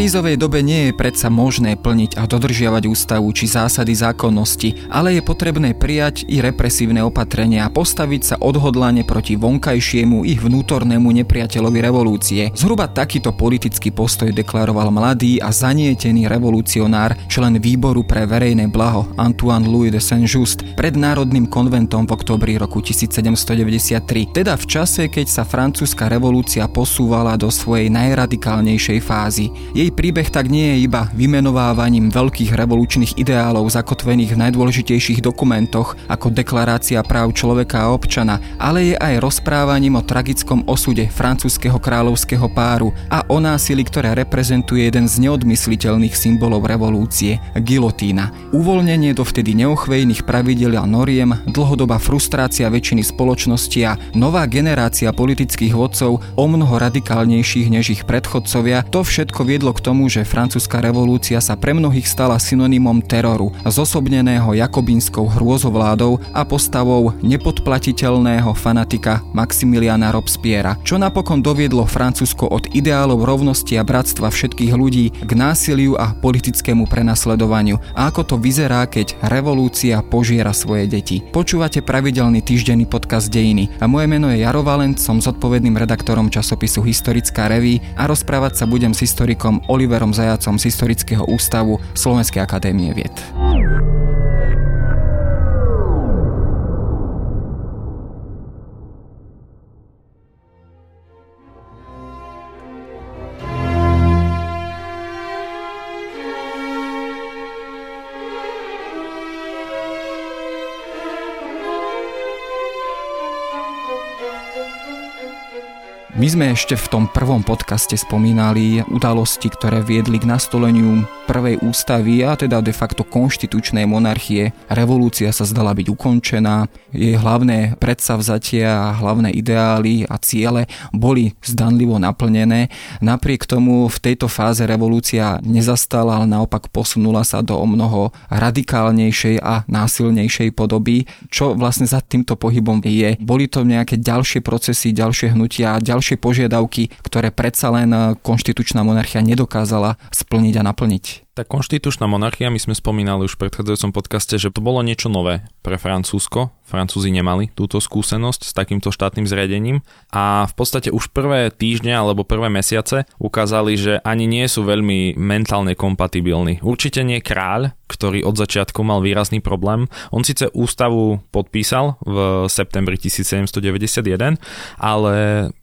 krízovej dobe nie je predsa možné plniť a dodržiavať ústavu či zásady zákonnosti, ale je potrebné prijať i represívne opatrenia a postaviť sa odhodlane proti vonkajšiemu ich vnútornému nepriateľovi revolúcie. Zhruba takýto politický postoj deklaroval mladý a zanietený revolucionár, člen výboru pre verejné blaho Antoine Louis de Saint-Just pred Národným konventom v oktobri roku 1793, teda v čase, keď sa francúzska revolúcia posúvala do svojej najradikálnejšej fázy. Jej príbeh tak nie je iba vymenovávaním veľkých revolučných ideálov zakotvených v najdôležitejších dokumentoch ako Deklarácia práv človeka a občana, ale je aj rozprávaním o tragickom osude francúzského kráľovského páru a o násilí, ktoré reprezentuje jeden z neodmysliteľných symbolov revolúcie – gilotína. Uvoľnenie dovtedy neochvejných pravidel a noriem, dlhodobá frustrácia väčšiny spoločnosti a nová generácia politických vodcov o mnoho radikálnejších než ich predchodcovia, to všetko viedlo k tomu, že francúzska revolúcia sa pre mnohých stala synonymom teroru, zosobneného jakobínskou hrôzovládou a postavou nepodplatiteľného fanatika Maximiliana Robspiera, čo napokon doviedlo Francúzsko od ideálov rovnosti a bratstva všetkých ľudí k násiliu a politickému prenasledovaniu. A ako to vyzerá, keď revolúcia požiera svoje deti. Počúvate pravidelný týždenný podcast Dejiny a moje meno je Jaro Valent, som zodpovedným redaktorom časopisu Historická reví a rozprávať sa budem s historikom Oliverom Zajacom z Historického ústavu Slovenskej akadémie vied. My sme ešte v tom prvom podcaste spomínali udalosti, ktoré viedli k nastoleniu prvej ústavy a teda de facto konštitučnej monarchie. Revolúcia sa zdala byť ukončená, jej hlavné predsavzatia a hlavné ideály a ciele boli zdanlivo naplnené. Napriek tomu v tejto fáze revolúcia nezastala, ale naopak posunula sa do o mnoho radikálnejšej a násilnejšej podoby. Čo vlastne za týmto pohybom je? Boli to nejaké ďalšie procesy, ďalšie hnutia, ďalšie ďalšie požiadavky, ktoré predsa len eh, konštitučná monarchia nedokázala splniť a naplniť. Tá konštitučná monarchia, my sme spomínali už v predchádzajúcom podcaste, že to bolo niečo nové pre Francúzsko. Francúzi nemali túto skúsenosť s takýmto štátnym zriadením a v podstate už prvé týždne alebo prvé mesiace ukázali, že ani nie sú veľmi mentálne kompatibilní. Určite nie kráľ, ktorý od začiatku mal výrazný problém. On síce ústavu podpísal v septembri 1791, ale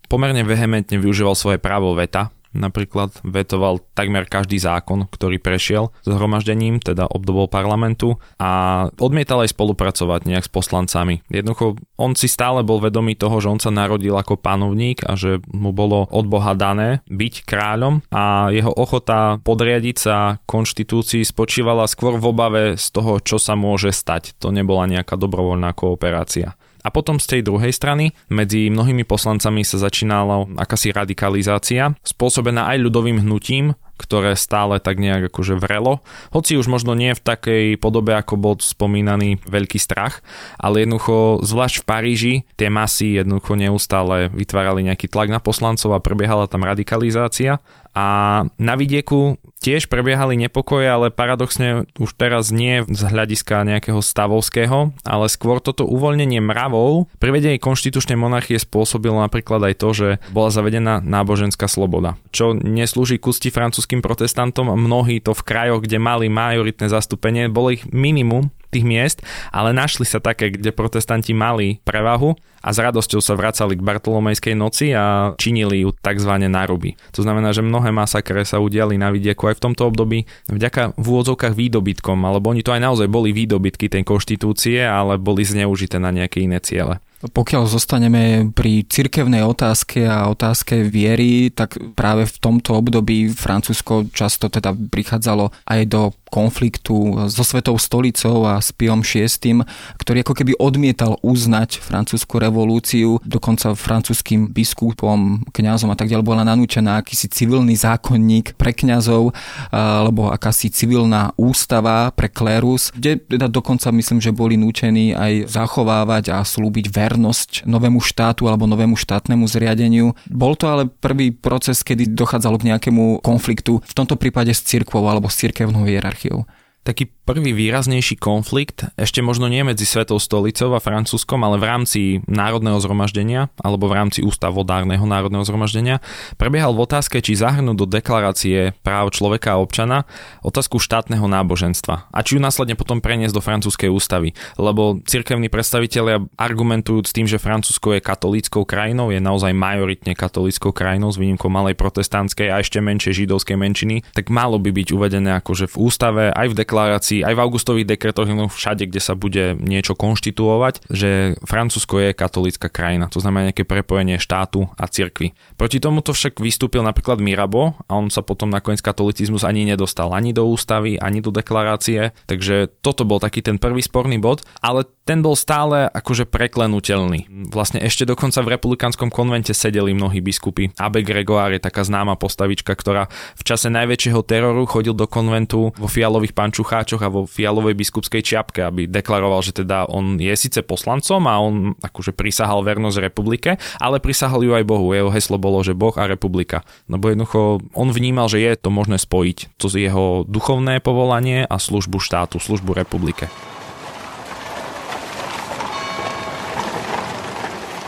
pomerne vehementne využíval svoje právo veta napríklad vetoval takmer každý zákon, ktorý prešiel zhromaždením, teda obdobou parlamentu a odmietal aj spolupracovať nejak s poslancami. Jednoducho on si stále bol vedomý toho, že on sa narodil ako panovník a že mu bolo od Boha dané byť kráľom a jeho ochota podriadiť sa konštitúcii spočívala skôr v obave z toho, čo sa môže stať. To nebola nejaká dobrovoľná kooperácia. A potom z tej druhej strany medzi mnohými poslancami sa začínala akási radikalizácia, spôsobená aj ľudovým hnutím, ktoré stále tak nejak akože vrelo, hoci už možno nie v takej podobe, ako bol spomínaný veľký strach, ale jednoducho, zvlášť v Paríži, tie masy jednoducho neustále vytvárali nejaký tlak na poslancov a prebiehala tam radikalizácia. A na vidieku tiež prebiehali nepokoje, ale paradoxne už teraz nie z hľadiska nejakého stavovského, ale skôr toto uvoľnenie mravov pri vedení konštitučnej monarchie spôsobilo napríklad aj to, že bola zavedená náboženská sloboda, čo neslúži kusti francúzským protestantom. Mnohí to v krajoch, kde mali majoritné zastúpenie, bolo ich minimum, tých miest, ale našli sa také, kde protestanti mali prevahu a s radosťou sa vracali k Bartolomejskej noci a činili ju tzv. náruby. To znamená, že mnohé masakre sa udiali na vidieku aj v tomto období vďaka v úvodzovkách výdobytkom, alebo oni to aj naozaj boli výdobytky tej konštitúcie, ale boli zneužité na nejaké iné ciele. Pokiaľ zostaneme pri cirkevnej otázke a otázke viery, tak práve v tomto období Francúzsko často teda prichádzalo aj do konfliktu so Svetou stolicou a s Piom VI, ktorý ako keby odmietal uznať francúzsku revolúciu, dokonca francúzským biskupom, kňazom a tak ďalej bola nanúčená akýsi civilný zákonník pre kňazov, alebo akási civilná ústava pre klérus, kde teda dokonca myslím, že boli núčení aj zachovávať a slúbiť vernosť novému štátu alebo novému štátnemu zriadeniu. Bol to ale prvý proces, kedy dochádzalo k nejakému konfliktu, v tomto prípade s cirkvou alebo s cirkevnou hierarchiou archiv. Taký prvý výraznejší konflikt, ešte možno nie medzi Svetou stolicou a Francúzskom, ale v rámci národného zhromaždenia alebo v rámci ústavodárneho národného zhromaždenia, prebiehal v otázke, či zahrnúť do deklarácie práv človeka a občana otázku štátneho náboženstva a či ju následne potom preniesť do francúzskej ústavy. Lebo cirkevní predstavitelia argumentujú s tým, že Francúzsko je katolíckou krajinou, je naozaj majoritne katolíckou krajinou s výnimkou malej protestantskej a ešte menšej židovskej menšiny, tak malo by byť uvedené akože v ústave aj v deklarácii deklarácii, aj v augustových dekretoch, no všade, kde sa bude niečo konštituovať, že Francúzsko je katolícka krajina, to znamená nejaké prepojenie štátu a cirkvy. Proti tomuto však vystúpil napríklad Mirabeau a on sa potom nakoniec katolicizmus ani nedostal ani do ústavy, ani do deklarácie, takže toto bol taký ten prvý sporný bod, ale ten bol stále akože preklenutelný. Vlastne ešte dokonca v republikánskom konvente sedeli mnohí biskupy. Abe Gregoire je taká známa postavička, ktorá v čase najväčšieho teroru chodil do konventu vo fialových pančucháčoch a vo fialovej biskupskej čiapke, aby deklaroval, že teda on je síce poslancom a on akože prisahal vernosť republike, ale prisahal ju aj Bohu. Jeho heslo bolo, že Boh a republika. No bo jednoducho on vnímal, že je to možné spojiť. To je jeho duchovné povolanie a službu štátu, službu republike.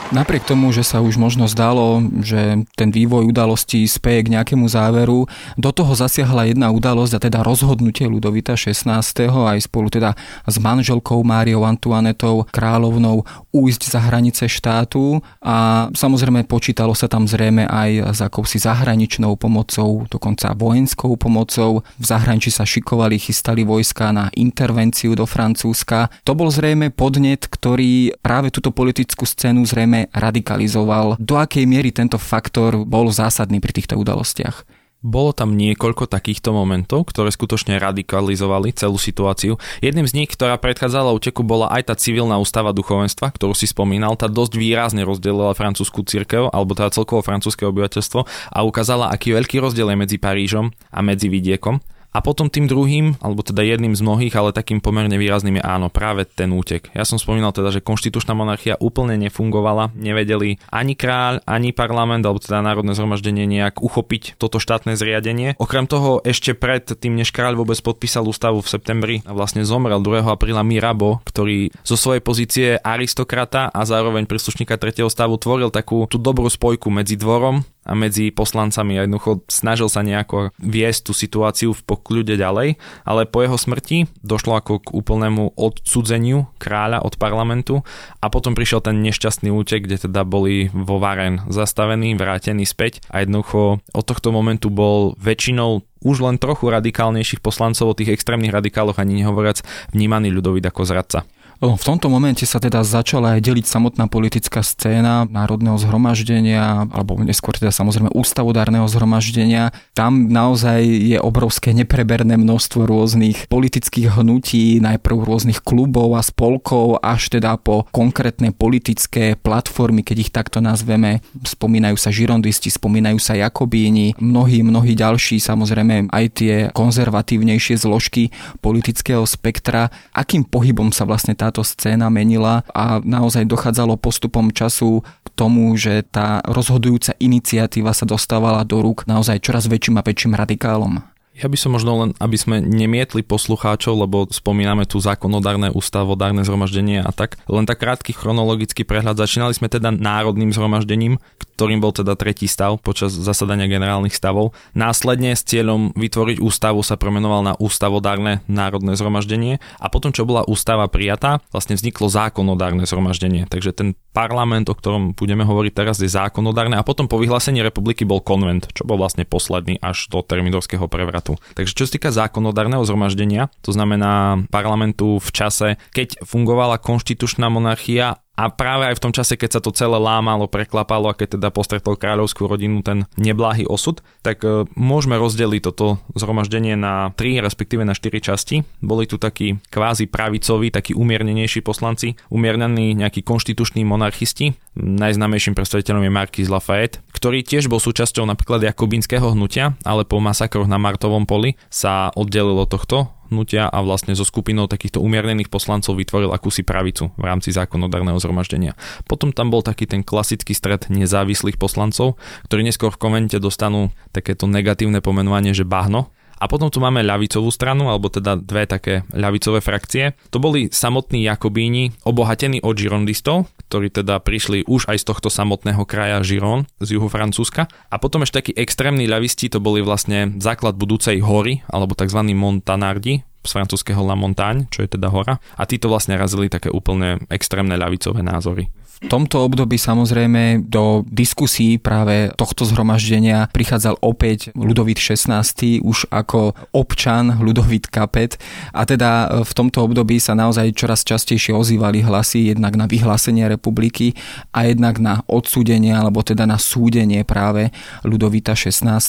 Napriek tomu, že sa už možno zdalo, že ten vývoj udalostí speje k nejakému záveru, do toho zasiahla jedna udalosť a teda rozhodnutie Ludovita 16. aj spolu teda s manželkou Máriou Antuanetou kráľovnou újsť za hranice štátu a samozrejme počítalo sa tam zrejme aj s akousi zahraničnou pomocou, dokonca vojenskou pomocou. V zahraničí sa šikovali, chystali vojska na intervenciu do Francúzska. To bol zrejme podnet, ktorý práve túto politickú scénu zrejme radikalizoval. Do akej miery tento faktor bol zásadný pri týchto udalostiach? Bolo tam niekoľko takýchto momentov, ktoré skutočne radikalizovali celú situáciu. Jedným z nich, ktorá predchádzala uteku, bola aj tá civilná ústava duchovenstva, ktorú si spomínal. Tá dosť výrazne rozdelila francúzsku církev, alebo teda celkovo francúzske obyvateľstvo a ukázala, aký veľký rozdiel je medzi Parížom a medzi vidiekom. A potom tým druhým, alebo teda jedným z mnohých, ale takým pomerne výrazným je áno, práve ten útek. Ja som spomínal teda, že konštitučná monarchia úplne nefungovala, nevedeli ani kráľ, ani parlament, alebo teda národné zhromaždenie nejak uchopiť toto štátne zriadenie. Okrem toho ešte pred tým, než kráľ vôbec podpísal ústavu v septembri a vlastne zomrel 2. apríla Mirabeau, ktorý zo svojej pozície aristokrata a zároveň príslušníka 3. stavu tvoril takú tú dobrú spojku medzi dvorom a medzi poslancami a jednoducho snažil sa nejako viesť tú situáciu v pokľude ďalej, ale po jeho smrti došlo ako k úplnému odsudzeniu kráľa od parlamentu a potom prišiel ten nešťastný útek, kde teda boli vo Varen zastavení, vrátení späť a jednoducho od tohto momentu bol väčšinou už len trochu radikálnejších poslancov o tých extrémnych radikáloch ani nehovoriac vnímaný ľudovít ako zradca. V tomto momente sa teda začala aj deliť samotná politická scéna národného zhromaždenia, alebo neskôr teda samozrejme ústavodárneho zhromaždenia. Tam naozaj je obrovské nepreberné množstvo rôznych politických hnutí, najprv rôznych klubov a spolkov, až teda po konkrétne politické platformy, keď ich takto nazveme. Spomínajú sa žirondisti, spomínajú sa Jakobíni, mnohí, mnohí ďalší, samozrejme aj tie konzervatívnejšie zložky politického spektra. Akým pohybom sa vlastne tá táto scéna menila a naozaj dochádzalo postupom času k tomu, že tá rozhodujúca iniciatíva sa dostávala do rúk naozaj čoraz väčším a väčším radikálom. Ja by som možno len, aby sme nemietli poslucháčov, lebo spomíname tu zákonodárne, ústavodárne zhromaždenie a tak. Len tak krátky chronologický prehľad. Začínali sme teda národným zhromaždením, ktorým bol teda tretí stav počas zasadania generálnych stavov. Následne s cieľom vytvoriť ústavu sa premenoval na ústavodárne národné zhromaždenie a potom, čo bola ústava prijatá, vlastne vzniklo zákonodárne zhromaždenie. Takže ten parlament, o ktorom budeme hovoriť teraz, je zákonodárne a potom po vyhlásení republiky bol konvent, čo bol vlastne posledný až do termidorského prevratu štátu. Takže čo sa týka zákonodárneho zhromaždenia, to znamená parlamentu v čase, keď fungovala konštitučná monarchia A práve aj v tom čase, keď sa to celé lámalo, preklapalo a keď teda postretol kráľovskú rodinu ten neblahý osud, tak e, môžeme rozdeliť toto zhromaždenie na tri, respektíve na štyri časti. Boli tu takí kvázi pravicoví, takí umiernenejší poslanci, umiernení nejakí konštituční monarchisti. Najznámejším predstaviteľom je Marquis Lafayette, ktorý tiež bol súčasťou napríklad jakobinského hnutia, ale po masakroch na Martovom poli sa oddelilo tohto hnutia a vlastne so skupinou takýchto umiernených poslancov vytvoril akúsi pravicu v rámci zákonodárneho zhromaždenia. Potom tam bol taký ten klasický stred nezávislých poslancov, ktorí neskôr v komente dostanú takéto negatívne pomenovanie, že bahno, a potom tu máme ľavicovú stranu, alebo teda dve také ľavicové frakcie. To boli samotní Jakobíni, obohatení od žirondistov, ktorí teda prišli už aj z tohto samotného kraja Žiron z juhu Francúzska. A potom ešte takí extrémni ľavisti, to boli vlastne základ budúcej hory, alebo tzv. Montanardi, z francúzského La Montagne, čo je teda hora. A títo vlastne razili také úplne extrémne ľavicové názory. V tomto období samozrejme do diskusí práve tohto zhromaždenia prichádzal opäť Ludovít XVI už ako občan Ludovít Kapet a teda v tomto období sa naozaj čoraz častejšie ozývali hlasy jednak na vyhlásenie republiky a jednak na odsúdenie alebo teda na súdenie práve Ludovita XVI.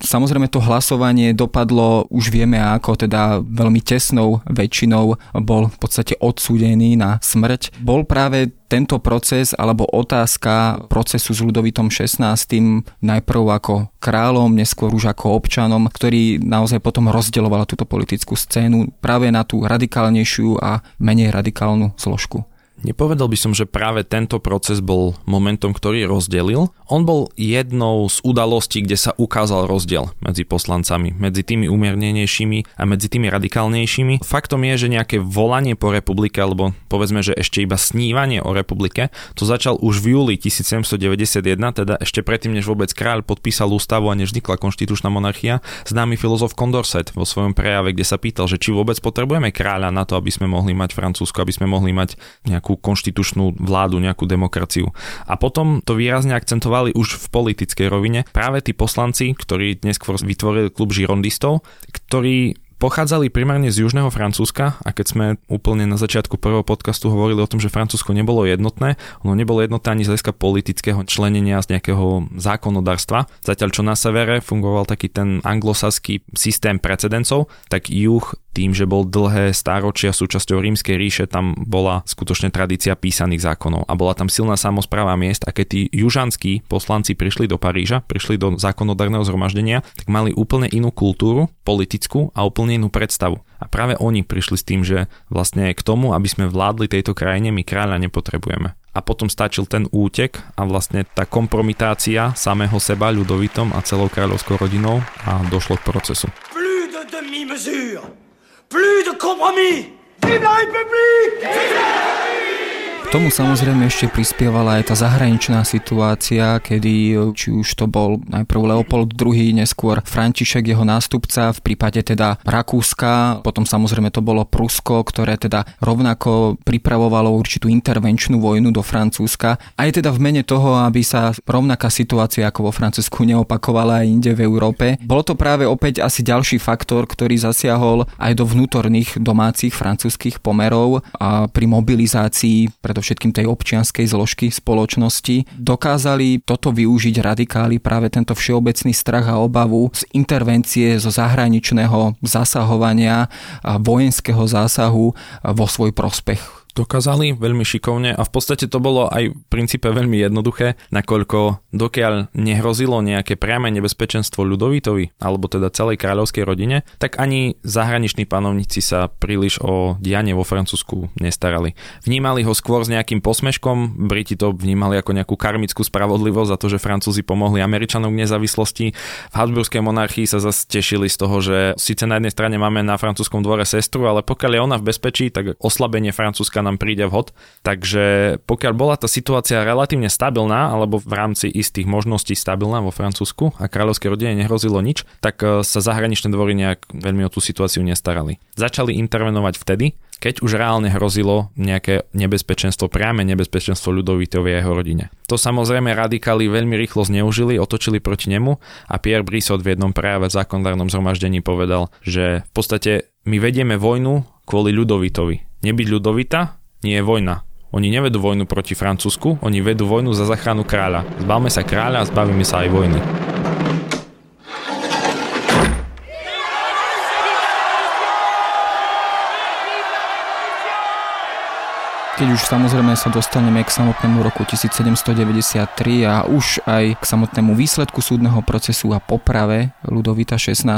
Samozrejme to hlasovanie dopadlo, už vieme ako teda veľmi tesnou väčšinou bol v podstate odsúdený na smrť. Bol práve tento proces alebo otázka procesu s Ludovitom XVI najprv ako kráľom, neskôr už ako občanom, ktorý naozaj potom rozdeľoval túto politickú scénu práve na tú radikálnejšiu a menej radikálnu zložku. Nepovedal by som, že práve tento proces bol momentom, ktorý rozdelil. On bol jednou z udalostí, kde sa ukázal rozdiel medzi poslancami, medzi tými umiernenejšími a medzi tými radikálnejšími. Faktom je, že nejaké volanie po republike, alebo povedzme, že ešte iba snívanie o republike, to začal už v júli 1791, teda ešte predtým, než vôbec kráľ podpísal ústavu a než vznikla konštitučná monarchia, známy filozof Condorcet vo svojom prejave, kde sa pýtal, že či vôbec potrebujeme kráľa na to, aby sme mohli mať Francúzsko, aby sme mohli mať nejakú nejakú konštitučnú vládu, nejakú demokraciu. A potom to výrazne akcentovali už v politickej rovine práve tí poslanci, ktorí neskôr vytvorili klub žirondistov, ktorí pochádzali primárne z južného Francúzska a keď sme úplne na začiatku prvého podcastu hovorili o tom, že Francúzsko nebolo jednotné, ono nebolo jednotné ani z hľadiska politického členenia z nejakého zákonodárstva. Zatiaľ čo na severe fungoval taký ten anglosaský systém precedencov, tak juh tým, že bol dlhé stáročia súčasťou rímskej ríše, tam bola skutočne tradícia písaných zákonov a bola tam silná samozpráva miest a keď tí južanskí poslanci prišli do Paríža, prišli do zákonodárneho zhromaždenia, tak mali úplne inú kultúru politickú a úplne inú predstavu. A práve oni prišli s tým, že vlastne k tomu, aby sme vládli tejto krajine, my kráľa nepotrebujeme a potom stačil ten útek a vlastne tá kompromitácia samého seba ľudovitom a celou kráľovskou rodinou a došlo k procesu. Plus de demi-mesure Plus de compromis! République tomu samozrejme ešte prispievala aj tá zahraničná situácia, kedy či už to bol najprv Leopold II, neskôr František, jeho nástupca, v prípade teda Rakúska, potom samozrejme to bolo Prusko, ktoré teda rovnako pripravovalo určitú intervenčnú vojnu do Francúzska. Aj teda v mene toho, aby sa rovnaká situácia ako vo Francúzsku neopakovala aj inde v Európe. Bolo to práve opäť asi ďalší faktor, ktorý zasiahol aj do vnútorných domácich francúzskych pomerov a pri mobilizácii, preto predovšetkým tej občianskej zložky spoločnosti, dokázali toto využiť radikáli práve tento všeobecný strach a obavu z intervencie zo zahraničného zasahovania a vojenského zásahu vo svoj prospech dokázali veľmi šikovne a v podstate to bolo aj v princípe veľmi jednoduché, nakoľko dokiaľ nehrozilo nejaké priame nebezpečenstvo ľudovitovi alebo teda celej kráľovskej rodine, tak ani zahraniční panovníci sa príliš o dianie vo Francúzsku nestarali. Vnímali ho skôr s nejakým posmeškom, Briti to vnímali ako nejakú karmickú spravodlivosť za to, že Francúzi pomohli Američanom k nezávislosti. V Habsburskej monarchii sa zase tešili z toho, že síce na jednej strane máme na francúzskom dvore sestru, ale pokiaľ je ona v bezpečí, tak oslabenie Francúzska nám príde vhod. Takže pokiaľ bola tá situácia relatívne stabilná, alebo v rámci istých možností stabilná vo Francúzsku a kráľovskej rodine nehrozilo nič, tak e, sa zahraničné dvory nejak veľmi o tú situáciu nestarali. Začali intervenovať vtedy, keď už reálne hrozilo nejaké nebezpečenstvo, priame nebezpečenstvo ľudovitovi a jeho rodine. To samozrejme radikáli veľmi rýchlo zneužili, otočili proti nemu a Pierre Brissot v jednom prejave v zákonodárnom zhromaždení povedal, že v podstate my vedieme vojnu kvôli ľudovitovi. Nebyť ľudovita nie je vojna. Oni nevedú vojnu proti Francúzsku, oni vedú vojnu za zachranu kráľa. Zbavme sa kráľa a zbavíme sa aj vojny. Keď už samozrejme sa dostaneme k samotnému roku 1793 a už aj k samotnému výsledku súdneho procesu a poprave Ludovita 16.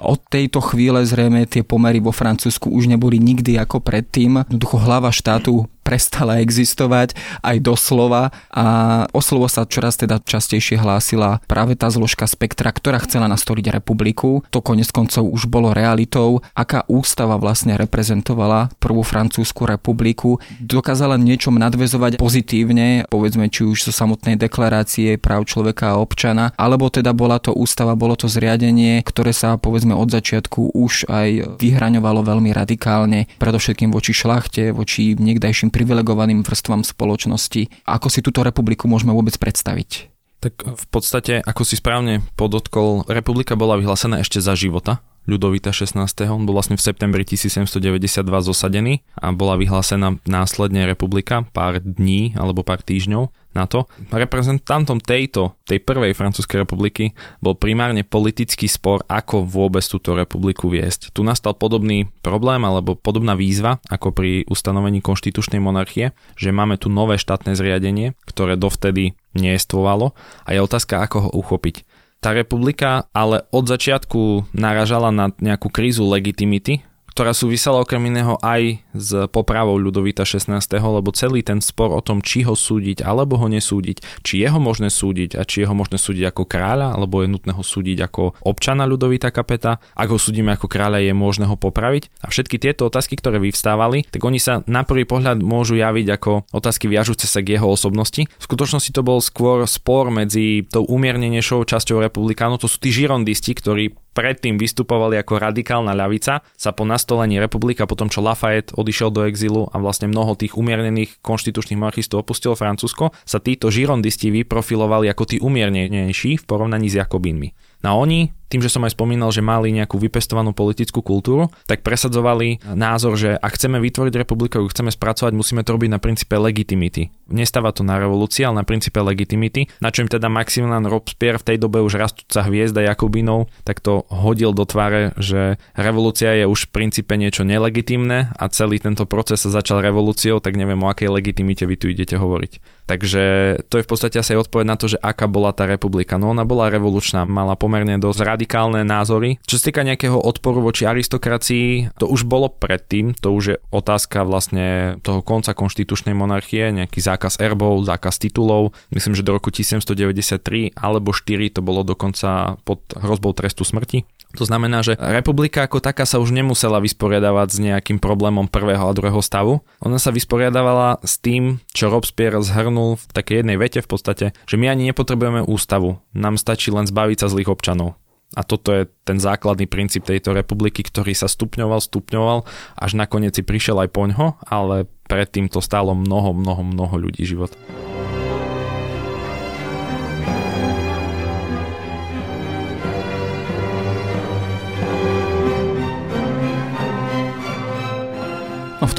Od tejto chvíle zrejme tie pomery vo Francúzsku už neboli nikdy ako predtým. Jednoducho hlava štátu prestala existovať aj doslova a o slovo sa čoraz teda častejšie hlásila práve tá zložka spektra, ktorá chcela nastoliť republiku. To konec koncov už bolo realitou. Aká ústava vlastne reprezentovala prvú francúzsku republiku, dokázala niečom nadvezovať pozitívne, povedzme či už zo samotnej deklarácie práv človeka a občana, alebo teda bola to ústava, bolo to zriadenie, ktoré sa povedzme od začiatku už aj vyhraňovalo veľmi radikálne, predovšetkým voči šlachte, voči niekdajším privilegovaným vrstvám spoločnosti. Ako si túto republiku môžeme vôbec predstaviť? Tak v podstate, ako si správne podotkol, republika bola vyhlásená ešte za života Ľudovita 16. On bol vlastne v septembri 1792 zosadený a bola vyhlásená následne republika pár dní alebo pár týždňov na to. Reprezentantom tejto, tej prvej francúzskej republiky bol primárne politický spor, ako vôbec túto republiku viesť. Tu nastal podobný problém alebo podobná výzva ako pri ustanovení konštitučnej monarchie, že máme tu nové štátne zriadenie, ktoré dovtedy neestvovalo a je otázka, ako ho uchopiť tá republika ale od začiatku naražala na nejakú krízu legitimity, ktorá súvisela okrem iného aj s popravou Ľudovita 16., lebo celý ten spor o tom, či ho súdiť alebo ho nesúdiť, či je ho možné súdiť a či je ho možné súdiť ako kráľa, alebo je nutné ho súdiť ako občana Ľudovita kapeta, ak ho súdime ako kráľa, je možné ho popraviť. A všetky tieto otázky, ktoré vyvstávali, tak oni sa na prvý pohľad môžu javiť ako otázky viažúce sa k jeho osobnosti. V skutočnosti to bol skôr spor medzi tou umiernenejšou časťou republikánov, to sú tí žirondisti, ktorí predtým vystupovali ako radikálna ľavica, sa po nastolení republika, potom čo Lafayette odišiel do exilu a vlastne mnoho tých umiernených konštitučných monarchistov opustilo Francúzsko, sa títo žirondisti vyprofilovali ako tí umiernenejší v porovnaní s Jakobínmi. No a oni tým, že som aj spomínal, že mali nejakú vypestovanú politickú kultúru, tak presadzovali názor, že ak chceme vytvoriť republiku, chceme spracovať, musíme to robiť na princípe legitimity. Nestáva to na revolúcii, ale na princípe legitimity, na čom teda Maximilian Robespierre v tej dobe už rastúca hviezda Jakobinov, tak to hodil do tváre, že revolúcia je už v princípe niečo nelegitimné a celý tento proces sa začal revolúciou, tak neviem o akej legitimite vy tu idete hovoriť. Takže to je v podstate asi odpoveď na to, že aká bola tá republika. No ona bola revolučná, mala pomerne dosť radikálne názory. Čo sa týka nejakého odporu voči aristokracii, to už bolo predtým, to už je otázka vlastne toho konca konštitučnej monarchie, nejaký zákaz erbov, zákaz titulov. Myslím, že do roku 1793 alebo 4 to bolo dokonca pod hrozbou trestu smrti. To znamená, že republika ako taká sa už nemusela vysporiadavať s nejakým problémom prvého a druhého stavu. Ona sa vysporiadavala s tým, čo Robespierre zhrnul v takej jednej vete v podstate, že my ani nepotrebujeme ústavu, nám stačí len zbaviť sa zlých občanov. A toto je ten základný princíp tejto republiky, ktorý sa stupňoval, stupňoval, až nakoniec si prišiel aj poňho, ale predtým to stálo mnoho, mnoho, mnoho ľudí život.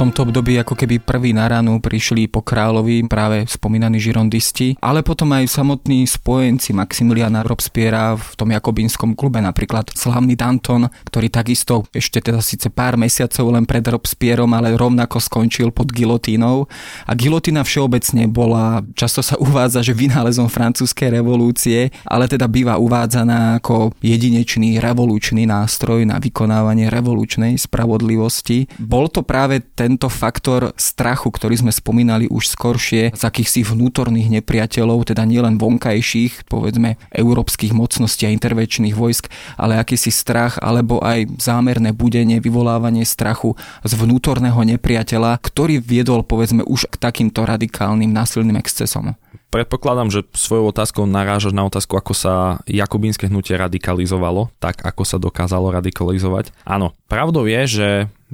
Tomto období ako keby prvý na ránu prišli po kráľovi práve spomínaní žirondisti, ale potom aj samotní spojenci Maximiliana Robspiera v tom jakobínskom klube, napríklad slavný Danton, ktorý takisto ešte teda síce pár mesiacov len pred Robspierom, ale rovnako skončil pod gilotínou. A gilotína všeobecne bola, často sa uvádza, že vynálezom francúzskej revolúcie, ale teda býva uvádzaná ako jedinečný revolučný nástroj na vykonávanie revolučnej spravodlivosti. Bol to práve tento faktor strachu, ktorý sme spomínali už skoršie, z akýchsi vnútorných nepriateľov, teda nielen vonkajších, povedzme, európskych mocností a intervenčných vojsk, ale akýsi strach alebo aj zámerné budenie, vyvolávanie strachu z vnútorného nepriateľa, ktorý viedol, povedzme, už k takýmto radikálnym násilným excesom. Predpokladám, že svojou otázkou narážaš na otázku, ako sa jakobínske hnutie radikalizovalo, tak ako sa dokázalo radikalizovať. Áno, pravdou je, že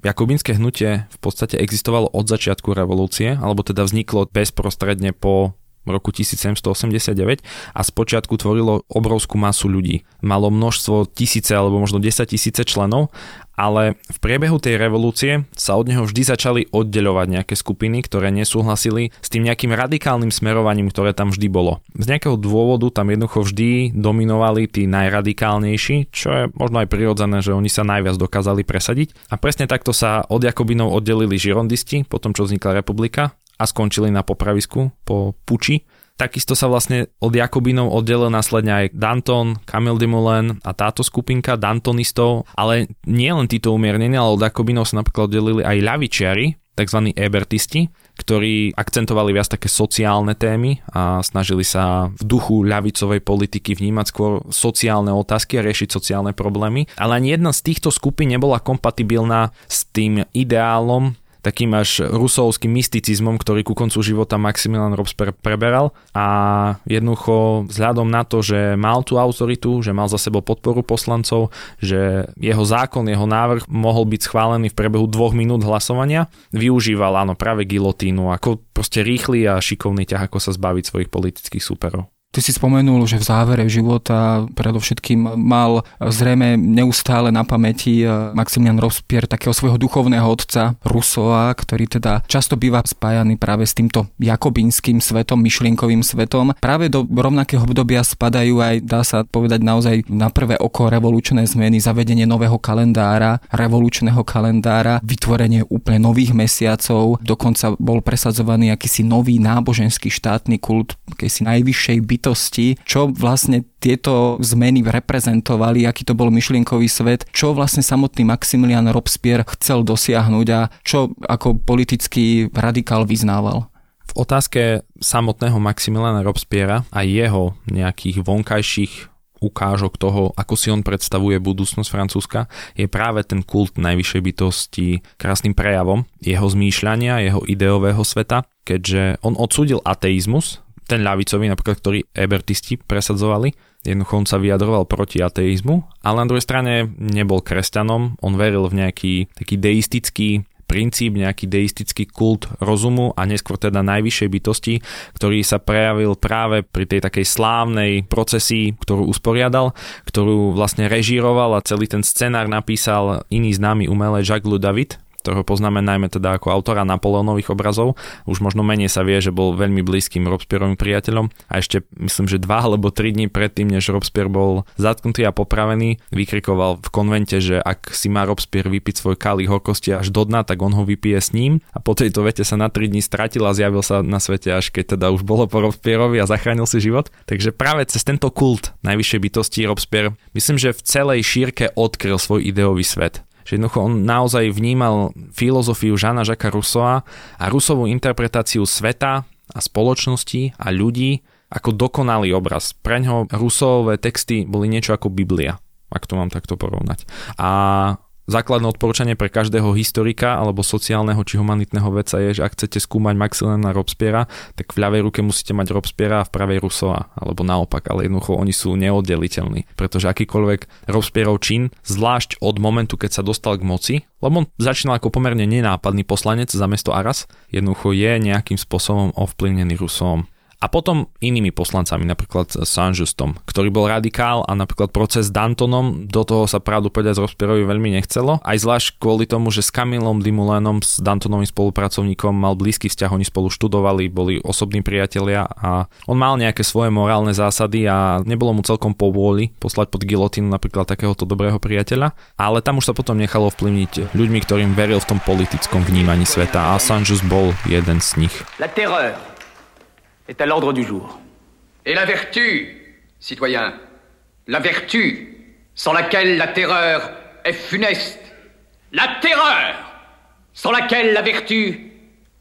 jakobínske hnutie v podstate existovalo od začiatku revolúcie, alebo teda vzniklo bezprostredne po roku 1789 a spočiatku tvorilo obrovskú masu ľudí. Malo množstvo tisíce alebo možno 10 tisíce členov, ale v priebehu tej revolúcie sa od neho vždy začali oddeľovať nejaké skupiny, ktoré nesúhlasili s tým nejakým radikálnym smerovaním, ktoré tam vždy bolo. Z nejakého dôvodu tam jednoducho vždy dominovali tí najradikálnejší, čo je možno aj prirodzené, že oni sa najviac dokázali presadiť. A presne takto sa od Jakobinov oddelili žirondisti, potom čo vznikla republika a skončili na popravisku po puči. Takisto sa vlastne od Jakobinov oddelil následne aj Danton, Camille Dumoulin a táto skupinka Dantonistov, ale nie len títo umiernení, ale od Jakobinov sa napríklad oddelili aj ľavičiari, tzv. ebertisti, ktorí akcentovali viac také sociálne témy a snažili sa v duchu ľavicovej politiky vnímať skôr sociálne otázky a riešiť sociálne problémy. Ale ani jedna z týchto skupín nebola kompatibilná s tým ideálom takým až rusovským mysticizmom, ktorý ku koncu života Maximilian Robespierre preberal a jednoducho vzhľadom na to, že mal tú autoritu, že mal za sebou podporu poslancov, že jeho zákon, jeho návrh mohol byť schválený v priebehu dvoch minút hlasovania, využíval áno práve gilotínu ako proste rýchly a šikovný ťah, ako sa zbaviť svojich politických súperov. Ty si spomenul, že v závere života predovšetkým mal zrejme neustále na pamäti eh, Maximilian Robespierre takého svojho duchovného otca Rusova, ktorý teda často býva spájaný práve s týmto jakobinským svetom, myšlienkovým svetom. Práve do rovnakého obdobia spadajú aj, dá sa povedať naozaj na prvé oko revolučné zmeny, zavedenie nového kalendára, revolučného kalendára, vytvorenie úplne nových mesiacov, dokonca bol presadzovaný akýsi nový náboženský štátny kult, akýsi najvyššej bytosti bytosti, čo vlastne tieto zmeny reprezentovali, aký to bol myšlienkový svet, čo vlastne samotný Maximilian Robespierre chcel dosiahnuť a čo ako politický radikál vyznával. V otázke samotného Maximiliana Robespierre a jeho nejakých vonkajších ukážok toho, ako si on predstavuje budúcnosť Francúzska, je práve ten kult najvyššej bytosti krásnym prejavom jeho zmýšľania, jeho ideového sveta, keďže on odsúdil ateizmus, ten ľavicový, napríklad, ktorý ebertisti presadzovali. Jednoducho on sa vyjadroval proti ateizmu, ale na druhej strane nebol kresťanom, on veril v nejaký taký deistický princíp, nejaký deistický kult rozumu a neskôr teda najvyššej bytosti, ktorý sa prejavil práve pri tej takej slávnej procesii, ktorú usporiadal, ktorú vlastne režíroval a celý ten scenár napísal iný známy umelec Jacques David, ktorého poznáme najmä teda ako autora Napoleonových obrazov. Už možno menej sa vie, že bol veľmi blízkym Robespierovým priateľom a ešte myslím, že dva alebo tri dní predtým, než Robespierre bol zatknutý a popravený, vykrikoval v konvente, že ak si má Robespierre vypiť svoj kali horkosti až do dna, tak on ho vypije s ním a po tejto vete sa na tri dní stratil a zjavil sa na svete až keď teda už bolo po Robespierovi a zachránil si život. Takže práve cez tento kult najvyššej bytosti Robespierre myslím, že v celej šírke odkryl svoj ideový svet že jednoducho on naozaj vnímal filozofiu Žana Žaka Rusova a Rusovú interpretáciu sveta a spoločnosti a ľudí ako dokonalý obraz. Pre ňoho Rusové texty boli niečo ako Biblia, ak to mám takto porovnať. A Základné odporúčanie pre každého historika alebo sociálneho či humanitného vedca je, že ak chcete skúmať Maxilena Robspiera, tak v ľavej ruke musíte mať Robspiera a v pravej Rusova, alebo naopak, ale jednoducho oni sú neoddeliteľní, pretože akýkoľvek Robspierov čin, zvlášť od momentu, keď sa dostal k moci, lebo on začínal ako pomerne nenápadný poslanec za mesto Aras, jednoducho je nejakým spôsobom ovplyvnený Rusom a potom inými poslancami, napríklad Saint-Justom, ktorý bol radikál a napríklad proces s Dantonom, do toho sa pravdu povedať z Robespierovi veľmi nechcelo, aj zvlášť kvôli tomu, že s Kamilom Dimoulinom, s Dantonovým spolupracovníkom mal blízky vzťah, oni spolu študovali, boli osobní priatelia a on mal nejaké svoje morálne zásady a nebolo mu celkom povôli poslať pod gilotínu napríklad takéhoto dobrého priateľa, ale tam už sa potom nechalo vplyvniť ľuďmi, ktorým veril v tom politickom vnímaní sveta a Saint-Just bol jeden z nich. La terreur est à l'ordre du jour. Et la vertu, citoyen, la vertu, sans laquelle la terreur est funeste, la terreur, sans laquelle la vertu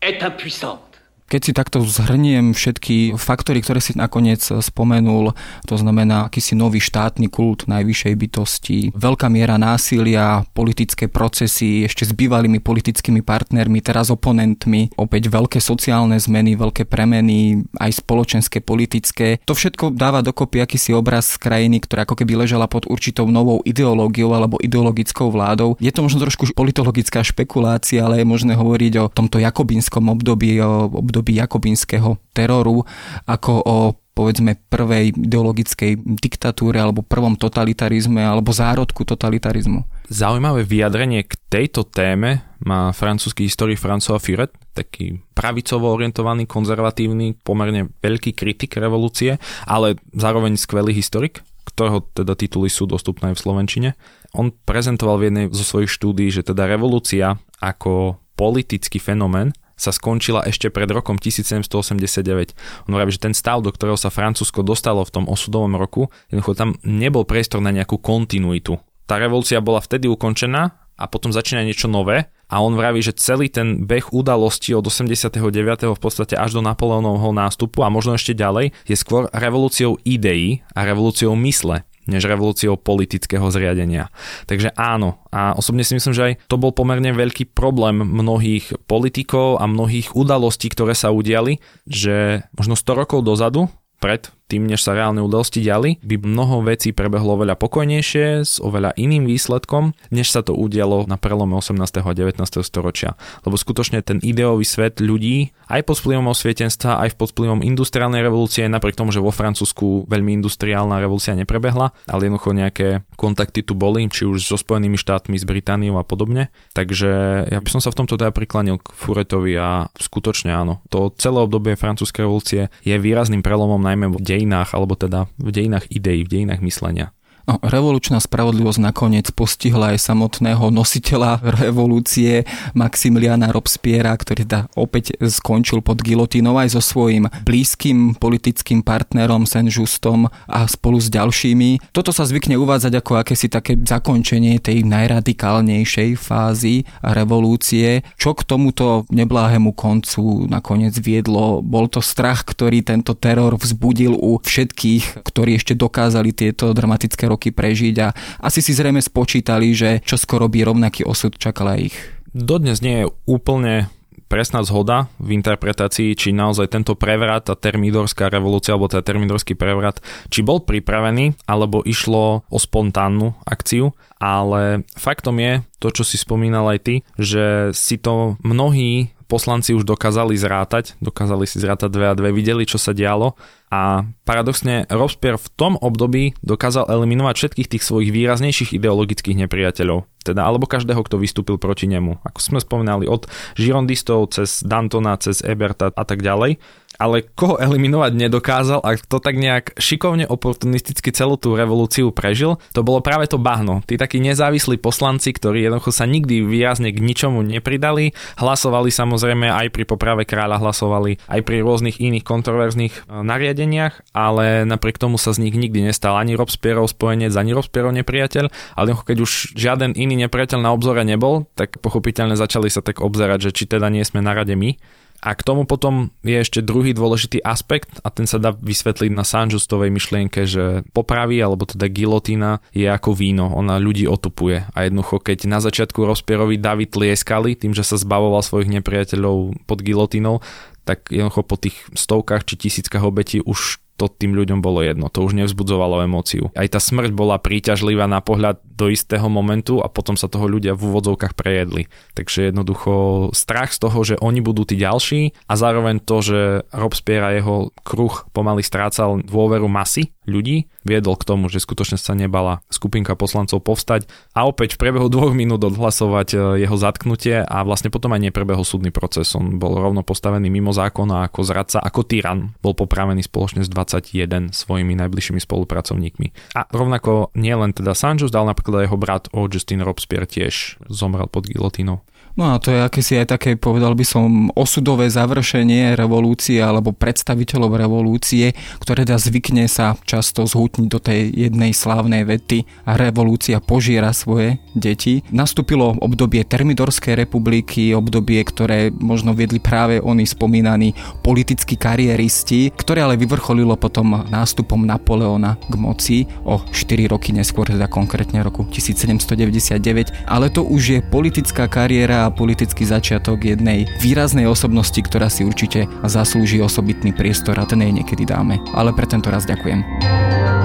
est impuissante. Keď si takto zhrniem všetky faktory, ktoré si nakoniec spomenul, to znamená akýsi nový štátny kult najvyššej bytosti, veľká miera násilia, politické procesy ešte s bývalými politickými partnermi, teraz oponentmi, opäť veľké sociálne zmeny, veľké premeny, aj spoločenské, politické. To všetko dáva dokopy akýsi obraz krajiny, ktorá ako keby ležala pod určitou novou ideológiou alebo ideologickou vládou. Je to možno trošku politologická špekulácia, ale je možné hovoriť o tomto jakobinskom období, o období období jakobinského teroru ako o povedzme prvej ideologickej diktatúre alebo prvom totalitarizme alebo zárodku totalitarizmu. Zaujímavé vyjadrenie k tejto téme má francúzsky historik François Furet, taký pravicovo orientovaný, konzervatívny, pomerne veľký kritik revolúcie, ale zároveň skvelý historik, ktorého teda tituly sú dostupné v Slovenčine. On prezentoval v jednej zo svojich štúdií, že teda revolúcia ako politický fenomén sa skončila ešte pred rokom 1789. On hovorí, že ten stav, do ktorého sa Francúzsko dostalo v tom osudovom roku, jednoducho tam nebol priestor na nejakú kontinuitu. Tá revolúcia bola vtedy ukončená a potom začína niečo nové a on vraví, že celý ten beh udalostí od 89. v podstate až do Napoleónovho nástupu a možno ešte ďalej je skôr revolúciou ideí a revolúciou mysle než revolúciou politického zriadenia. Takže áno, a osobne si myslím, že aj to bol pomerne veľký problém mnohých politikov a mnohých udalostí, ktoré sa udiali, že možno 100 rokov dozadu pred tým, než sa reálne udalosti diali, by mnoho vecí prebehlo oveľa pokojnejšie, s oveľa iným výsledkom, než sa to udialo na prelome 18. a 19. storočia. Lebo skutočne ten ideový svet ľudí, aj pod vplyvom osvietenstva, aj pod vplyvom industriálnej revolúcie, napriek tomu, že vo Francúzsku veľmi industriálna revolúcia neprebehla, ale jednoducho nejaké kontakty tu boli, či už so Spojenými štátmi, s Britániou a podobne. Takže ja by som sa v tomto teda priklanil k Furetovi a skutočne áno, to celé obdobie francúzskej revolúcie je výrazným prelomom najmä v dejinách, alebo teda v dejinách ideí, v dejinách myslenia. No, revolučná spravodlivosť nakoniec postihla aj samotného nositeľa revolúcie Maximiliana Robspiera, ktorý teda opäť skončil pod gilotínou aj so svojím blízkym politickým partnerom Saint-Justom a spolu s ďalšími. Toto sa zvykne uvádzať ako akési také zakončenie tej najradikálnejšej fázy revolúcie. Čo k tomuto nebláhému koncu nakoniec viedlo? Bol to strach, ktorý tento teror vzbudil u všetkých, ktorí ešte dokázali tieto dramatické roky prežiť a asi si zrejme spočítali, že čo skoro by rovnaký osud čakala ich. Dodnes nie je úplne presná zhoda v interpretácii, či naozaj tento prevrat, tá termidorská revolúcia, alebo teda termidorský prevrat, či bol pripravený, alebo išlo o spontánnu akciu, ale faktom je, to čo si spomínal aj ty, že si to mnohí poslanci už dokázali zrátať, dokázali si zrátať dve a dve, videli, čo sa dialo a paradoxne Robespierre v tom období dokázal eliminovať všetkých tých svojich výraznejších ideologických nepriateľov, teda alebo každého, kto vystúpil proti nemu. Ako sme spomínali, od žirondistov cez Dantona, cez Eberta a tak ďalej ale koho eliminovať nedokázal a kto tak nejak šikovne oportunisticky celú tú revolúciu prežil, to bolo práve to bahno. Tí takí nezávislí poslanci, ktorí jednoducho sa nikdy výrazne k ničomu nepridali, hlasovali samozrejme aj pri poprave kráľa, hlasovali aj pri rôznych iných kontroverzných e, nariadeniach, ale napriek tomu sa z nich nikdy nestal ani Robespierrov spojenec, ani Robespierrov nepriateľ, ale keď už žiaden iný nepriateľ na obzore nebol, tak pochopiteľne začali sa tak obzerať, že či teda nie sme na rade my. A k tomu potom je ešte druhý dôležitý aspekt a ten sa dá vysvetliť na Sanjustovej myšlienke, že popravy alebo teda gilotína je ako víno, ona ľudí otupuje. A jednoducho keď na začiatku Rospierovi David tlieskali tým, že sa zbavoval svojich nepriateľov pod gilotínou, tak jednoducho po tých stovkách či tisíckach obetí už to tým ľuďom bolo jedno, to už nevzbudzovalo emóciu. Aj tá smrť bola príťažlivá na pohľad do istého momentu a potom sa toho ľudia v úvodzovkách prejedli. Takže jednoducho strach z toho, že oni budú tí ďalší a zároveň to, že Robespierre a jeho kruh pomaly strácal dôveru masy ľudí, viedol k tomu, že skutočne sa nebala skupinka poslancov povstať a opäť v priebehu dvoch minút odhlasovať e, jeho zatknutie a vlastne potom aj neprebehol súdny proces. On bol rovno postavený mimo zákona ako zradca, ako tyran. Bol popravený spoločne s 21 svojimi najbližšími spolupracovníkmi. A rovnako nielen teda Sanjus, dal napríklad jeho brat Augustin Robespierre tiež zomrel pod gilotínou. No a to je akési aj také, povedal by som, osudové završenie revolúcie alebo predstaviteľov revolúcie, ktoré dá zvykne sa často zhutniť do tej jednej slávnej vety a revolúcia požiera svoje deti. Nastúpilo obdobie Termidorskej republiky, obdobie, ktoré možno viedli práve oni spomínaní politickí kariéristi, ktoré ale vyvrcholilo potom nástupom Napoleona k moci o 4 roky neskôr, teda konkrétne roku 1799, ale to už je politická kariéra a politický začiatok jednej výraznej osobnosti, ktorá si určite zaslúži osobitný priestor a ten jej niekedy dáme. Ale pre tento raz ďakujem.